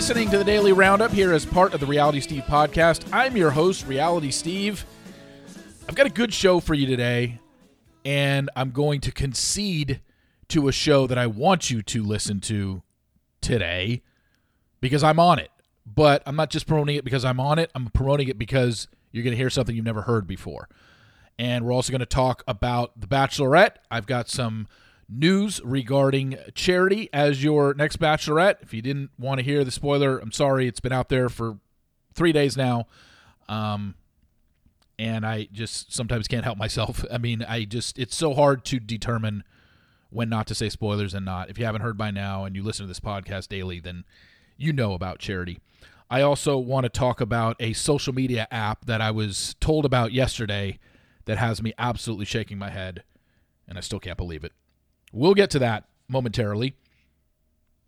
listening to the Daily Roundup here as part of the Reality Steve podcast. I'm your host, Reality Steve. I've got a good show for you today, and I'm going to concede to a show that I want you to listen to today because I'm on it. But I'm not just promoting it because I'm on it, I'm promoting it because you're going to hear something you've never heard before. And we're also going to talk about The Bachelorette. I've got some news regarding charity as your next bachelorette. If you didn't want to hear the spoiler, I'm sorry. It's been out there for three days now. Um, and I just sometimes can't help myself. I mean, I just, it's so hard to determine when not to say spoilers and not. If you haven't heard by now and you listen to this podcast daily, then you know about charity. I also want to talk about a social media app that I was told about yesterday that has me absolutely shaking my head, and I still can't believe it. We'll get to that momentarily.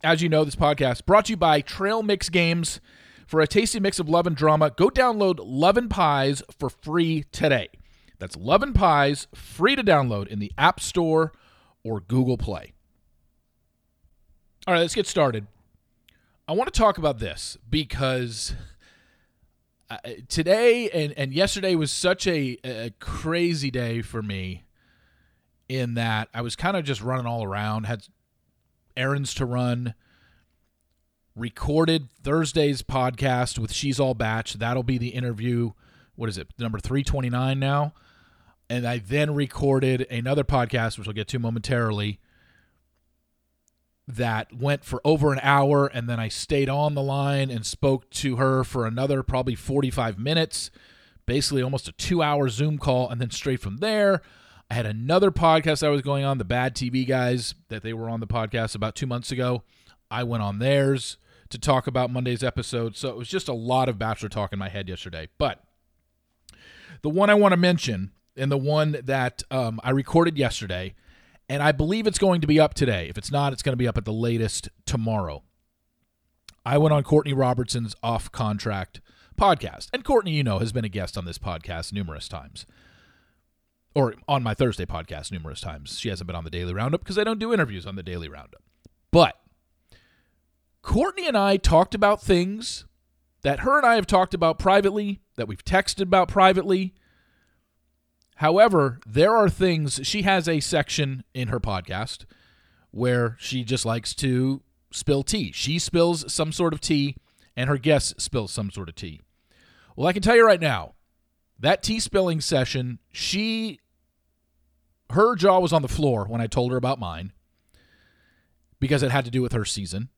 As you know, this podcast brought to you by Trail Mix Games. For a tasty mix of love and drama, go download Love and Pies for free today. That's Love and Pies, free to download in the App Store or Google Play. All right, let's get started. I want to talk about this because uh, today and, and yesterday was such a, a crazy day for me in that I was kind of just running all around, had errands to run, recorded Thursday's podcast with She's All Batch. That'll be the interview. What is it? Number 329 now. And I then recorded another podcast, which I'll get to momentarily, that went for over an hour. And then I stayed on the line and spoke to her for another probably 45 minutes, basically almost a two hour Zoom call. And then straight from there, I had another podcast I was going on, the Bad TV guys, that they were on the podcast about two months ago. I went on theirs to talk about Monday's episode. So it was just a lot of Bachelor talk in my head yesterday. But the one I want to mention, and the one that um, I recorded yesterday, and I believe it's going to be up today. If it's not, it's going to be up at the latest tomorrow. I went on Courtney Robertson's off contract podcast. And Courtney, you know, has been a guest on this podcast numerous times or on my Thursday podcast numerous times. She hasn't been on the Daily Roundup because I don't do interviews on the Daily Roundup. But Courtney and I talked about things that her and I have talked about privately, that we've texted about privately. However, there are things, she has a section in her podcast where she just likes to spill tea. She spills some sort of tea, and her guests spill some sort of tea. Well, I can tell you right now, that tea spilling session, she her jaw was on the floor when I told her about mine because it had to do with her season.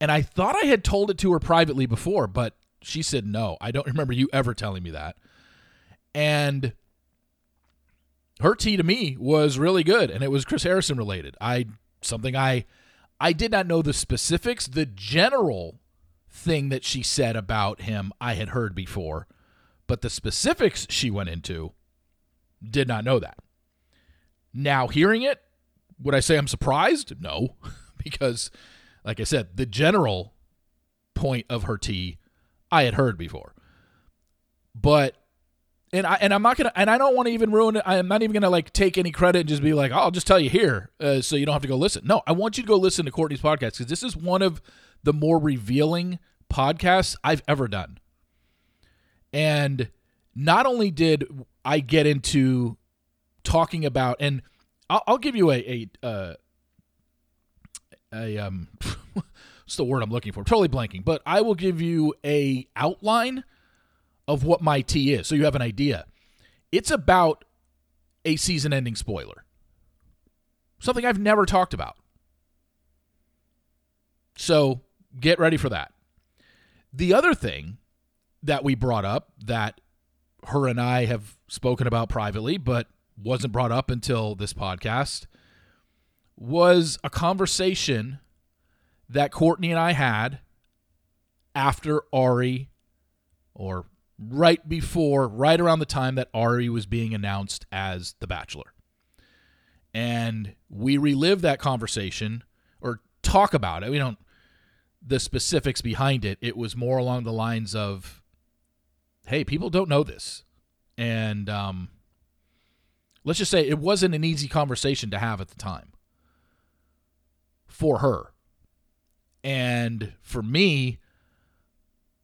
And I thought I had told it to her privately before, but she said no. I don't remember you ever telling me that. And her tea to me was really good and it was Chris Harrison related. I something I I did not know the specifics, the general thing that she said about him I had heard before, but the specifics she went into did not know that. Now, hearing it, would I say I'm surprised? No, because, like I said, the general point of her tea I had heard before. But and I and I'm not gonna and I don't want to even ruin it. I'm not even gonna like take any credit and just be like, oh, I'll just tell you here, uh, so you don't have to go listen. No, I want you to go listen to Courtney's podcast because this is one of the more revealing podcasts I've ever done. And not only did I get into talking about, and I'll, I'll give you a a uh, a um, what's the word I'm looking for? totally blanking, but I will give you a outline of what my tea is, so you have an idea. It's about a season-ending spoiler, something I've never talked about. So get ready for that. The other thing that we brought up that her and I have spoken about privately, but wasn't brought up until this podcast, was a conversation that Courtney and I had after Arie, or right before, right around the time that Arie was being announced as The Bachelor. And we relive that conversation or talk about it. We don't, the specifics behind it, it was more along the lines of, hey, people don't know this. And um, let's just say it wasn't an easy conversation to have at the time for her. And for me,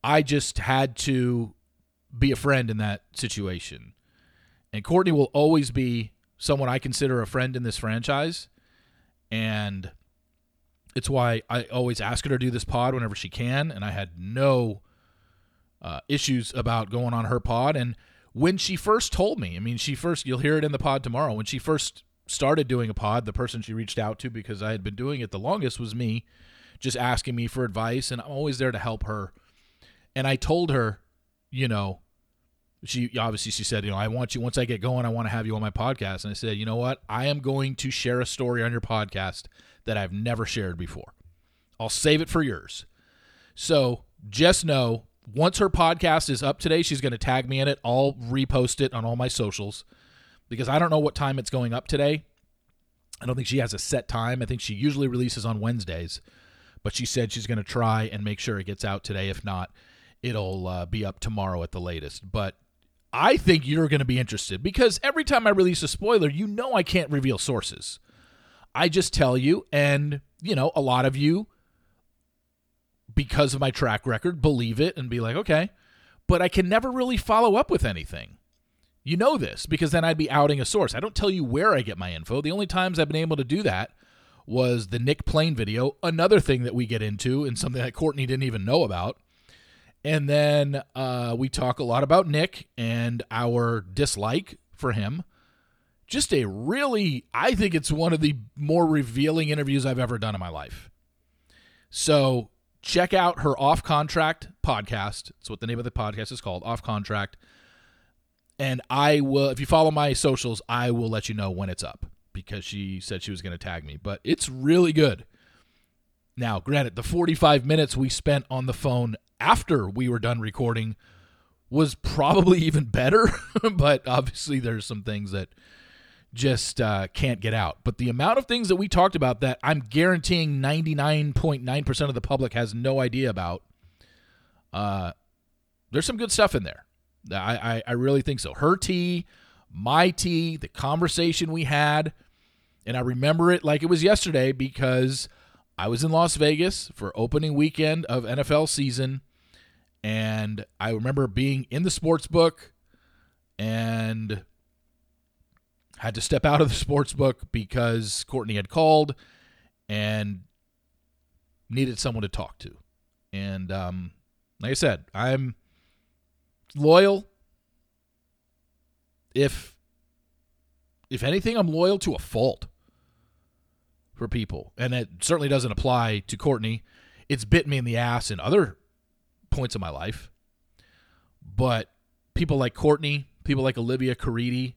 I just had to be a friend in that situation. And Courtney will always be someone I consider a friend in this franchise. And it's why I always ask her to do this pod whenever she can. And I had no uh, issues about going on her pod. And when she first told me, I mean, she first, you'll hear it in the pod tomorrow. When she first started doing a pod, the person she reached out to because I had been doing it the longest was me, just asking me for advice. And I'm always there to help her. And I told her, you know, she obviously she said, you know, I want you once I get going, I want to have you on my podcast. And I said, you know what? I am going to share a story on your podcast that I've never shared before. I'll save it for yours. So just know once her podcast is up today, she's going to tag me in it. I'll repost it on all my socials because I don't know what time it's going up today. I don't think she has a set time. I think she usually releases on Wednesdays, but she said she's going to try and make sure it gets out today. If not, it'll uh, be up tomorrow at the latest. But I think you're going to be interested because every time I release a spoiler, you know I can't reveal sources. I just tell you, and, you know, a lot of you, because of my track record, believe it and be like, okay, but I can never really follow up with anything. You know this because then I'd be outing a source. I don't tell you where I get my info. The only times I've been able to do that was the Nick Plane video, another thing that we get into and something that Courtney didn't even know about. And then uh, we talk a lot about Nick and our dislike for him. Just a really, I think it's one of the more revealing interviews I've ever done in my life. So check out her off contract podcast. That's what the name of the podcast is called, Off Contract. And I will, if you follow my socials, I will let you know when it's up because she said she was going to tag me. But it's really good. Now, granted, the 45 minutes we spent on the phone after we were done recording was probably even better, but obviously there's some things that just uh, can't get out. But the amount of things that we talked about that I'm guaranteeing 99.9% of the public has no idea about, uh, there's some good stuff in there. I, I, I really think so. Her tea, my tea, the conversation we had, and I remember it like it was yesterday because I was in Las Vegas for opening weekend of NFL season and I remember being in the sports book and had to step out of the sports book because Courtney had called and needed someone to talk to. And um, like I said, I'm loyal. If if anything, I'm loyal to a fault for people, and it certainly doesn't apply to Courtney. It's bit me in the ass in other points of my life. But people like Courtney, people like Olivia Caridi,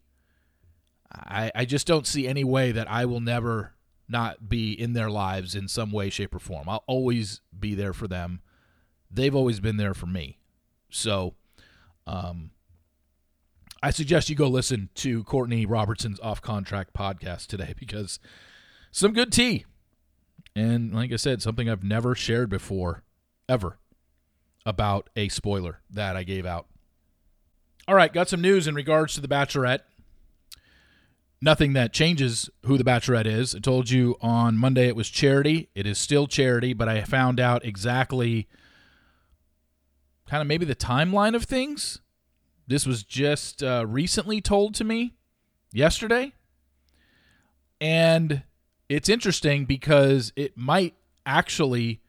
I, I just don't see any way that I will never not be in their lives in some way, shape, or form. I'll always be there for them. They've always been there for me. So, um, I suggest you go listen to Courtney Robertson's off contract podcast today because some good tea. And like I said, something I've never shared before, ever about a spoiler that I gave out. All right, got some news in regards to The Bachelorette. Nothing that changes who The Bachelorette is. I told you on Monday it was charity. It is still charity, but I found out exactly kind of maybe the timeline of things. This was just uh, recently told to me yesterday. And it's interesting because it might actually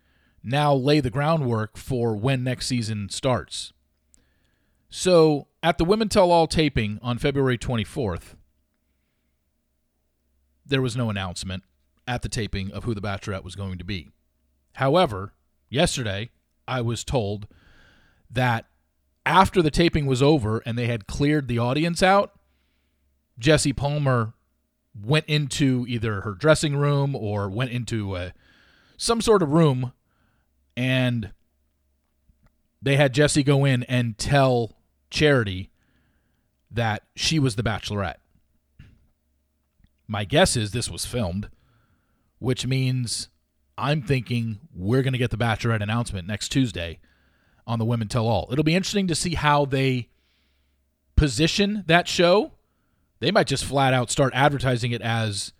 now lay the groundwork for when next season starts. So, at the Women Tell All taping on February 24th, there was no announcement at the taping of who the Bachelorette was going to be. However, yesterday I was told that after the taping was over and they had cleared the audience out, Jesse Palmer went into either her dressing room or went into a, some sort of room and they had Jesse go in and tell Charity that she was the bachelorette. My guess is this was filmed, which means I'm thinking we're going to get the bachelorette announcement next Tuesday on the Women Tell All. It'll be interesting to see how they position that show. They might just flat out start advertising it as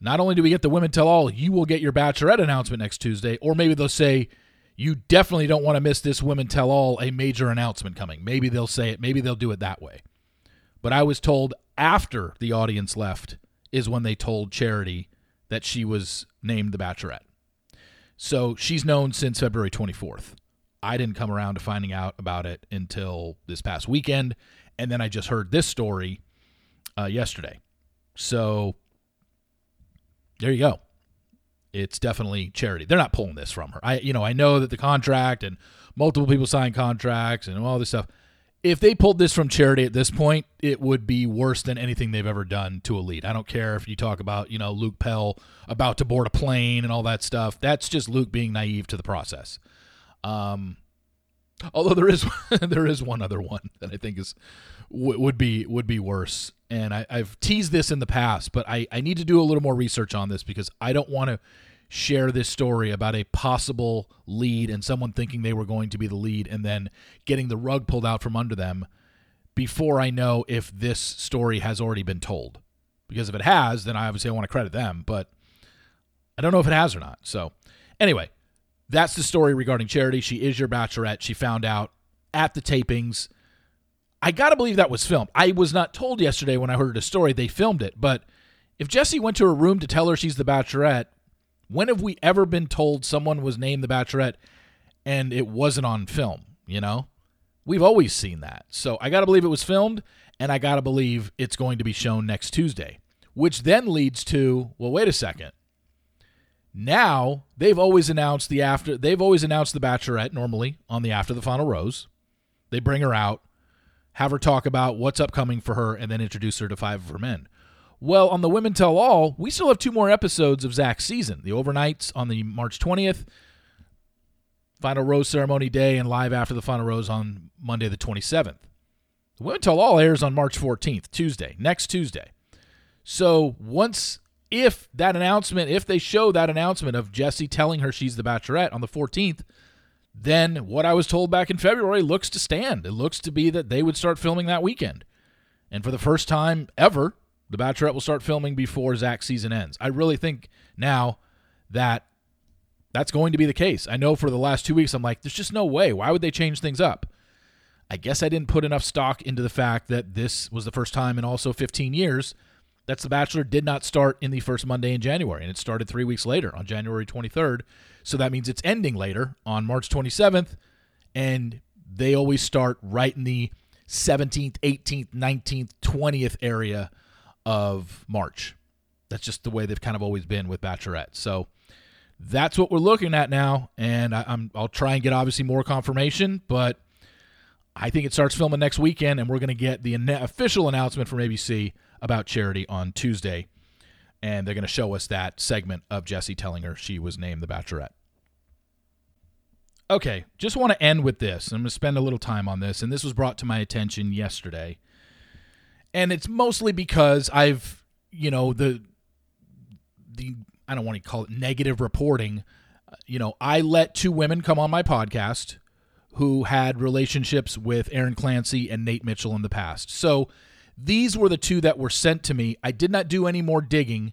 not only do we get the women tell all, you will get your bachelorette announcement next Tuesday, or maybe they'll say, you definitely don't want to miss this women tell all, a major announcement coming. Maybe they'll say it, maybe they'll do it that way. But I was told after the audience left is when they told Charity that she was named the bachelorette. So she's known since February 24th. I didn't come around to finding out about it until this past weekend. And then I just heard this story uh, yesterday. So there you go. It's definitely charity. They're not pulling this from her. I, you know, I know that the contract and multiple people sign contracts and all this stuff. If they pulled this from charity at this point, it would be worse than anything they've ever done to a lead. I don't care if you talk about, you know, Luke Pell about to board a plane and all that stuff. That's just Luke being naive to the process. Um, although there is there is one other one that I think is would be would be worse. And I, I've teased this in the past, but I, I need to do a little more research on this because I don't want to share this story about a possible lead and someone thinking they were going to be the lead and then getting the rug pulled out from under them before I know if this story has already been told. Because if it has, then I obviously I want to credit them, but I don't know if it has or not. So, anyway, that's the story regarding Charity. She is your bachelorette. She found out at the tapings I got to believe that was filmed. I was not told yesterday when I heard the story they filmed it, but if Jesse went to her room to tell her she's the bachelorette, when have we ever been told someone was named the bachelorette and it wasn't on film, you know? We've always seen that. So I got to believe it was filmed and I got to believe it's going to be shown next Tuesday, which then leads to, well, wait a second. Now, they've always announced the after they've always announced the bachelorette normally on the after the final rose. They bring her out have her talk about what's upcoming for her, and then introduce her to five of her men. Well, on the Women Tell All, we still have two more episodes of Zach's season the overnights on the March 20th, final rose ceremony day, and live after the final rose on Monday, the 27th. The Women Tell All airs on March 14th, Tuesday, next Tuesday. So once, if that announcement, if they show that announcement of Jesse telling her she's the bachelorette on the 14th, then what I was told back in February looks to stand. It looks to be that they would start filming that weekend. And for the first time ever, The Bachelorette will start filming before Zach's season ends. I really think now that that's going to be the case. I know for the last two weeks, I'm like, there's just no way. Why would they change things up? I guess I didn't put enough stock into the fact that this was the first time in also 15 years that's The Bachelor did not start in the first Monday in January, and it started three weeks later on January 23rd. So that means it's ending later on March 27th, and they always start right in the 17th, 18th, 19th, 20th area of March. That's just the way they've kind of always been with Bachelorette. So that's what we're looking at now, and I, am I'll try and get obviously more confirmation, but I think it starts filming next weekend, and we're going to get the official announcement from ABC about Charity on Tuesday. And they're going to show us that segment of Jesse telling her she was named the Bachelorette. Okay, just want to end with this. I'm going to spend a little time on this, and this was brought to my attention yesterday. And it's mostly because I've, you know, the the I don't want to call it negative reporting. Uh, you know, I let two women come on my podcast who had relationships with Aaron Clancy and Nate Mitchell in the past. So these were the two that were sent to me. I did not do any more digging,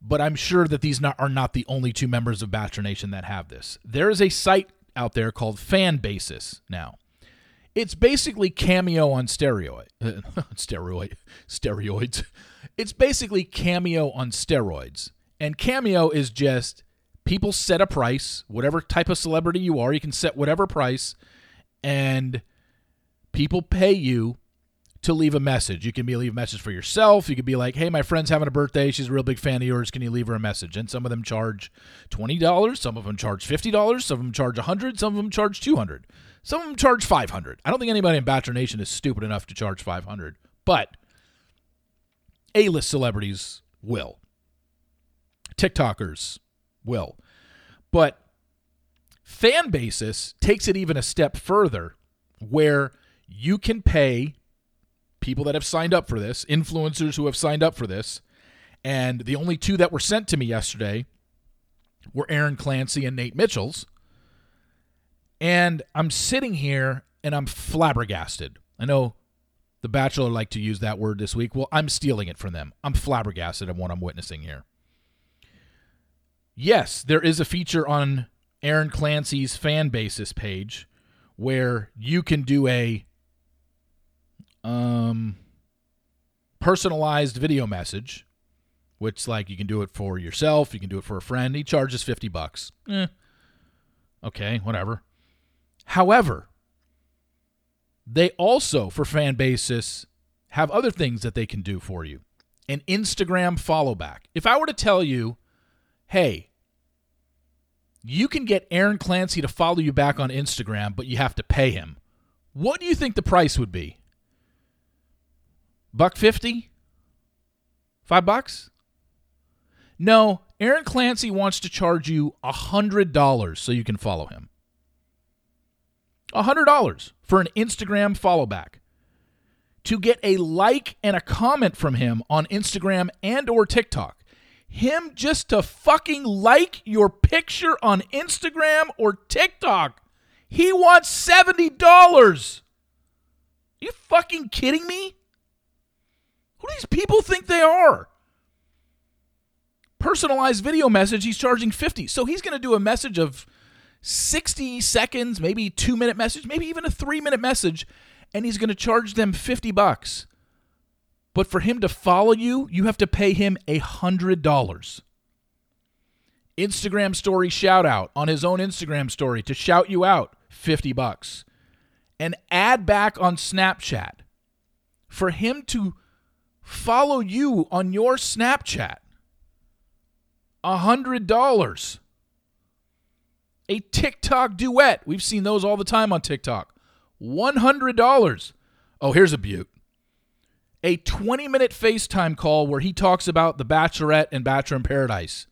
but I'm sure that these not, are not the only two members of Bachelor Nation that have this. There is a site out there called Fan Basis now. It's basically Cameo on steroid, steroid, steroids. It's basically Cameo on steroids. And Cameo is just people set a price, whatever type of celebrity you are, you can set whatever price, and people pay you to leave a message. You can be leave a message for yourself. You could be like, "Hey, my friend's having a birthday. She's a real big fan of yours. Can you leave her a message?" And some of them charge twenty dollars. Some of them charge fifty dollars. Some of them charge a hundred. Some of them charge two hundred. Some of them charge five hundred. I don't think anybody in Bachelor Nation is stupid enough to charge five hundred, but A-list celebrities will. TikTokers will, but fan basis takes it even a step further, where you can pay people that have signed up for this, influencers who have signed up for this. And the only two that were sent to me yesterday were Aaron Clancy and Nate Mitchell's. And I'm sitting here and I'm flabbergasted. I know the Bachelor like to use that word this week. Well, I'm stealing it from them. I'm flabbergasted at what I'm witnessing here. yes, there is a feature on Aaron Clancy's fan basis page where you can do a um personalized video message, which like you can do it for yourself, you can do it for a friend. He charges 50 bucks. Eh. Okay, whatever. However, they also for fan basis have other things that they can do for you. An Instagram follow back. If I were to tell you, "Hey, you can get Aaron Clancy to follow you back on Instagram, but you have to pay him." What do you think the price would be? Buck 50? 5 bucks? No, Aaron Clancy wants to charge you $100 so you can follow him. $100 for an Instagram follow back. To get a like and a comment from him on Instagram and or TikTok. Him just to fucking like your picture on Instagram or TikTok. He wants $70. You fucking kidding me? Who do these people think they are? Personalized video message, he's charging 50. So he's going to do a message of 60 seconds, maybe 2 minute message, maybe even a 3 minute message and he's going to charge them 50 bucks. But for him to follow you, you have to pay him a $100. Instagram story shout out on his own Instagram story to shout you out, 50 bucks. An add back on Snapchat for him to follow you on your Snapchat. A $100. A TikTok duet. We've seen those all the time on TikTok. $100. Oh, here's a beaut. A 20 minute FaceTime call where he talks about The Bachelorette and Bachelor in Paradise.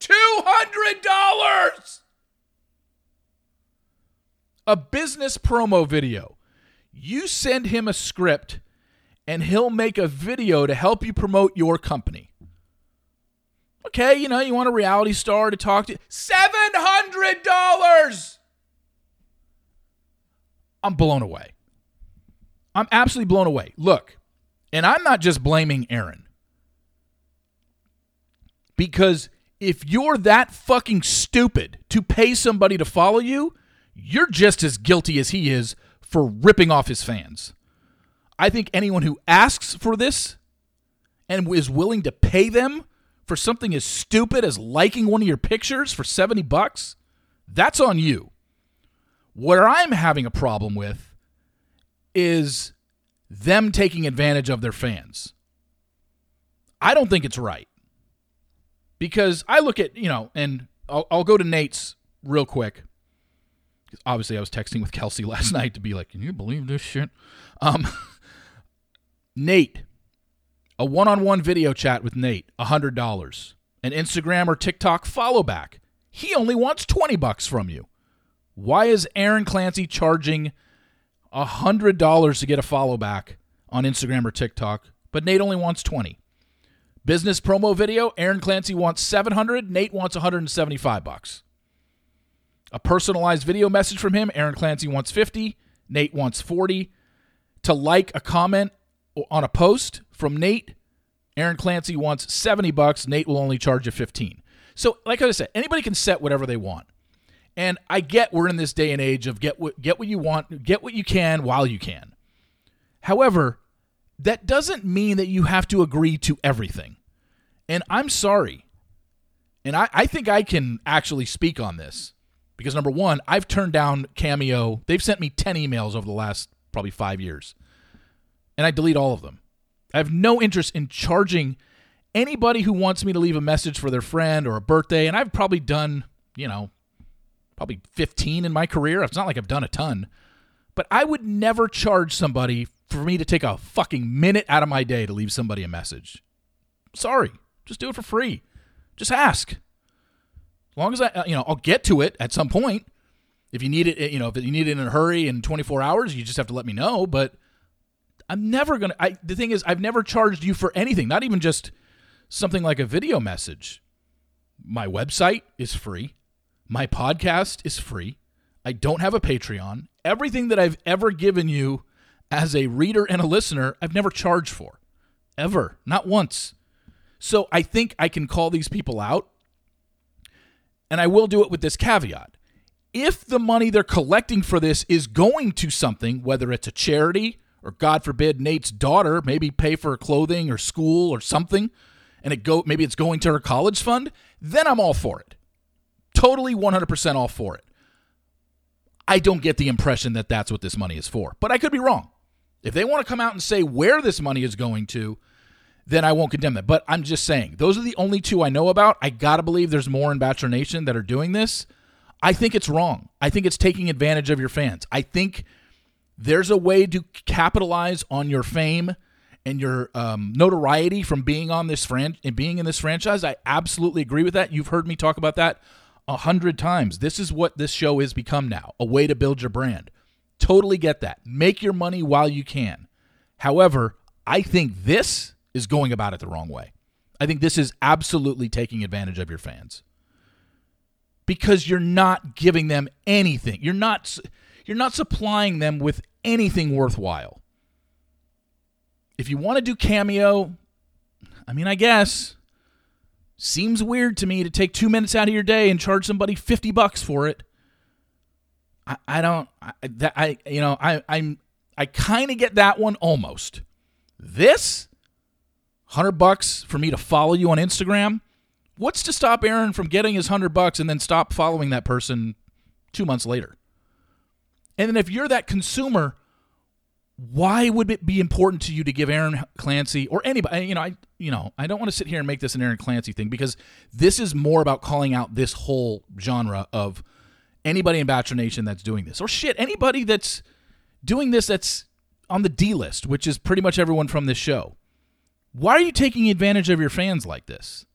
$200. A business promo video. You send him a script and he'll make a video to help you promote your company. Okay, you know, you want a reality star to talk to. $700! I'm blown away. I'm absolutely blown away. Look, and I'm not just blaming Aaron. Because if you're that fucking stupid to pay somebody to follow you, you're just as guilty as he is for ripping off his fans. I think anyone who asks for this and is willing to pay them for something as stupid as liking one of your pictures for 70 bucks, that's on you. Where I'm having a problem with is them taking advantage of their fans. I don't think it's right. Because I look at, you know, and I'll, I'll go to Nate's real quick. Obviously, I was texting with Kelsey last night to be like, can you believe this shit? Um, Nate, a one on one video chat with Nate, $100. An Instagram or TikTok follow back. He only wants 20 bucks from you. Why is Aaron Clancy charging $100 to get a follow back on Instagram or TikTok, but Nate only wants 20? Business promo video, Aaron Clancy wants 700, Nate wants 175 bucks. A personalized video message from him, Aaron Clancy wants 50, Nate wants 40. To like a comment on a post from Nate, Aaron Clancy wants 70 bucks, Nate will only charge you 15. So, like I said, anybody can set whatever they want. And I get we're in this day and age of get what get what you want, get what you can while you can. However, that doesn't mean that you have to agree to everything. And I'm sorry. And I, I think I can actually speak on this. Because number one, I've turned down Cameo. They've sent me 10 emails over the last probably five years. And I delete all of them. I have no interest in charging anybody who wants me to leave a message for their friend or a birthday. And I've probably done, you know, probably 15 in my career. It's not like I've done a ton, but I would never charge somebody for me to take a fucking minute out of my day to leave somebody a message. Sorry, just do it for free. Just ask. As long as I, uh, you know, I'll get to it at some point. If you need it, you know, if you need it in a hurry in 24 hours, you just have to let me know. But I'm never gonna. I the thing is, I've never charged you for anything. Not even just something like a video message. My website is free. My podcast is free. I don't have a Patreon. Everything that I've ever given you as a reader and a listener, I've never charged for. Ever. Not once. So I think I can call these people out. and I will do it with this caveat. If the money they're collecting for this is going to something, whether it's a charity or God forbid Nate's daughter maybe pay for her clothing or school or something, and it go maybe it's going to her college fund, then I'm all for it. Totally 100% all for it. I don't get the impression that that's what this money is for, but I could be wrong. If they want to come out and say where this money is going to, then I won't condemn that. But I'm just saying, those are the only two I know about. I got to believe there's more in Bachelor Nation that are doing this. I think it's wrong. I think it's taking advantage of your fans. I think there's a way to capitalize on your fame and your um, notoriety from being on this fran- and being in this franchise. I absolutely agree with that. You've heard me talk about that a hundred times. This is what this show has become now a way to build your brand. Totally get that. Make your money while you can. However, I think this is going about it the wrong way. I think this is absolutely taking advantage of your fans because you're not giving them anything. You're not you're not supplying them with anything worthwhile. If you want to do cameo, I mean, I guess seems weird to me to take two minutes out of your day and charge somebody 50 bucks for it. I, I don't, I, that, I, you know, I, I'm, I kind of get that one almost. This, 100 bucks for me to follow you on Instagram. What's to stop Aaron from getting his 100 bucks and then stop following that person two months later? And then if you're that consumer, why would it be important to you to give Aaron Clancy or anybody? You know, I you know I don't want to sit here and make this an Aaron Clancy thing because this is more about calling out this whole genre of anybody in Bachelor Nation that's doing this or shit anybody that's doing this that's on the D list, which is pretty much everyone from this show. Why are you taking advantage of your fans like this?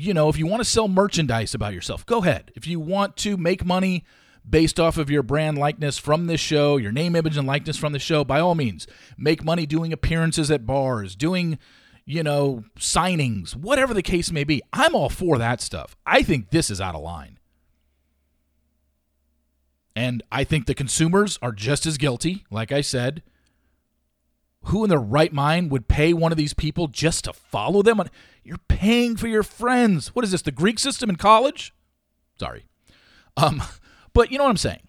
You know, if you want to sell merchandise about yourself, go ahead. If you want to make money based off of your brand likeness from this show, your name, image, and likeness from the show, by all means, make money doing appearances at bars, doing, you know, signings, whatever the case may be. I'm all for that stuff. I think this is out of line. And I think the consumers are just as guilty. Like I said, who in their right mind would pay one of these people just to follow them? You're paying for your friends. What is this, the Greek system in college? Sorry. Um, but you know what I'm saying?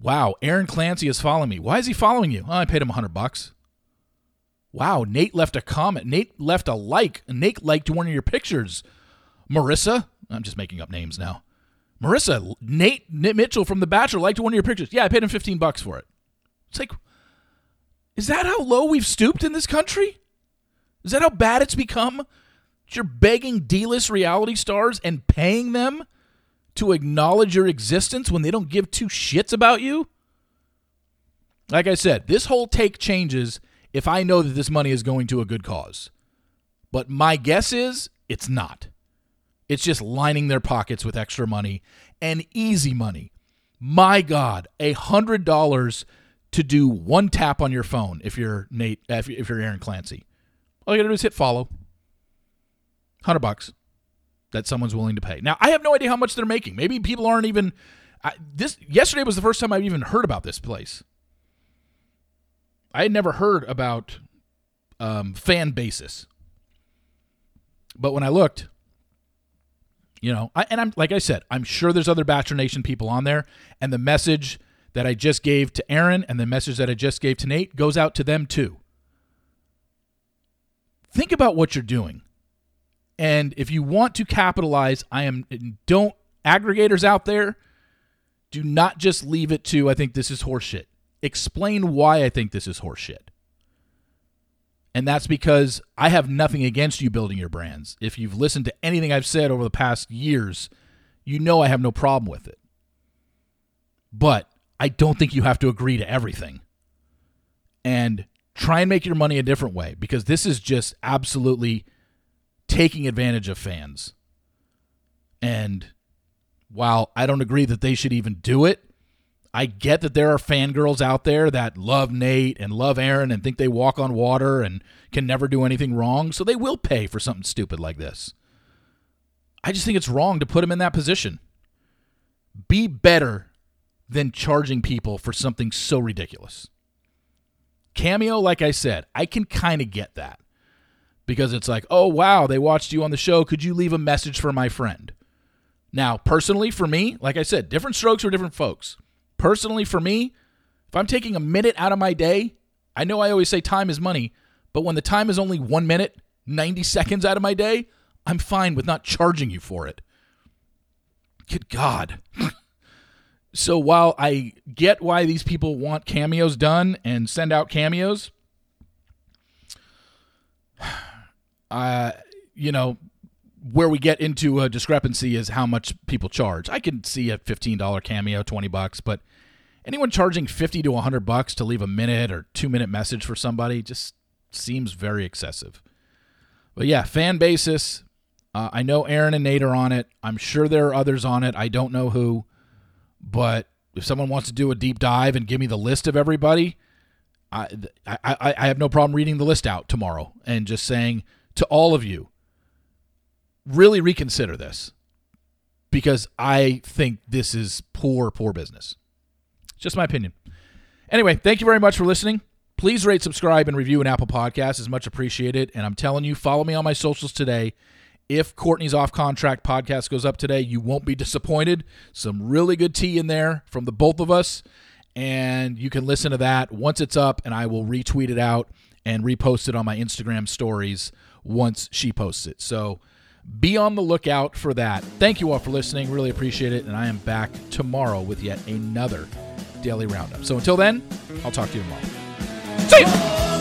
Wow, Aaron Clancy is following me. Why is he following you? Oh, I paid him 100 bucks. Wow, Nate left a comment. Nate left a like. Nate liked one of your pictures. Marissa, I'm just making up names now. Marissa, Nate, Nate Mitchell from The Bachelor liked one of your pictures. Yeah, I paid him 15 bucks for it. It's like, is that how low we've stooped in this country? Is that how bad it's become? You're begging D-list reality stars and paying them to acknowledge your existence when they don't give two shits about you? Like I said, this whole take changes if I know that this money is going to a good cause. But my guess is it's not. It's just lining their pockets with extra money and easy money. My God, a hundred dollars to do one tap on your phone if you're Nate, if you're Aaron Clancy. All you gotta do is hit follow. Hundred bucks that someone's willing to pay. Now, I have no idea how much they're making. Maybe people aren't even. I, this yesterday was the first time I've even heard about this place. I had never heard about um, fan basis, but when I looked, you know, I, and I'm like I said, I'm sure there's other Bachelor Nation people on there, and the message that I just gave to Aaron and the message that I just gave to Nate goes out to them too. Think about what you're doing. And if you want to capitalize, I am don't aggregators out there do not just leave it to I think this is horseshit. Explain why I think this is horseshit. And that's because I have nothing against you building your brands. If you've listened to anything I've said over the past years, you know I have no problem with it. But I don't think you have to agree to everything. And try and make your money a different way because this is just absolutely taking advantage of fans. And while I don't agree that they should even do it, I get that there are fangirls out there that love Nate and love Aaron and think they walk on water and can never do anything wrong, so they will pay for something stupid like this. I just think it's wrong to put them in that position. Be better than charging people for something so ridiculous. Cameo, like I said, I can kind of get that because it's like, oh, wow, they watched you on the show. Could you leave a message for my friend? Now, personally, for me, like I said, different strokes for different folks. Personally, for me, if I'm taking a minute out of my day, I know I always say time is money, but when the time is only one minute, 90 seconds out of my day, I'm fine with not charging you for it. Good God. so while I get why these people want cameos done and send out cameos, uh, you know, where we get into a discrepancy is how much people charge. I can see a $15 cameo, 20 bucks, but anyone charging 50 to 100 bucks to leave a minute or 2 minute message for somebody just seems very excessive. But yeah, fan basis. Uh, I know Aaron and Nate are on it. I'm sure there are others on it. I don't know who. But if someone wants to do a deep dive and give me the list of everybody, I, I, I have no problem reading the list out tomorrow and just saying to all of you, really reconsider this because I think this is poor, poor business. Just my opinion. Anyway, thank you very much for listening. Please rate, subscribe, and review an Apple Podcast is much appreciated. And I'm telling you, follow me on my socials today. If Courtney's off contract podcast goes up today, you won't be disappointed. Some really good tea in there from the both of us. And you can listen to that once it's up, and I will retweet it out and repost it on my Instagram stories once she posts it. So be on the lookout for that. Thank you all for listening. Really appreciate it. And I am back tomorrow with yet another daily roundup. So until then, I'll talk to you tomorrow. See you.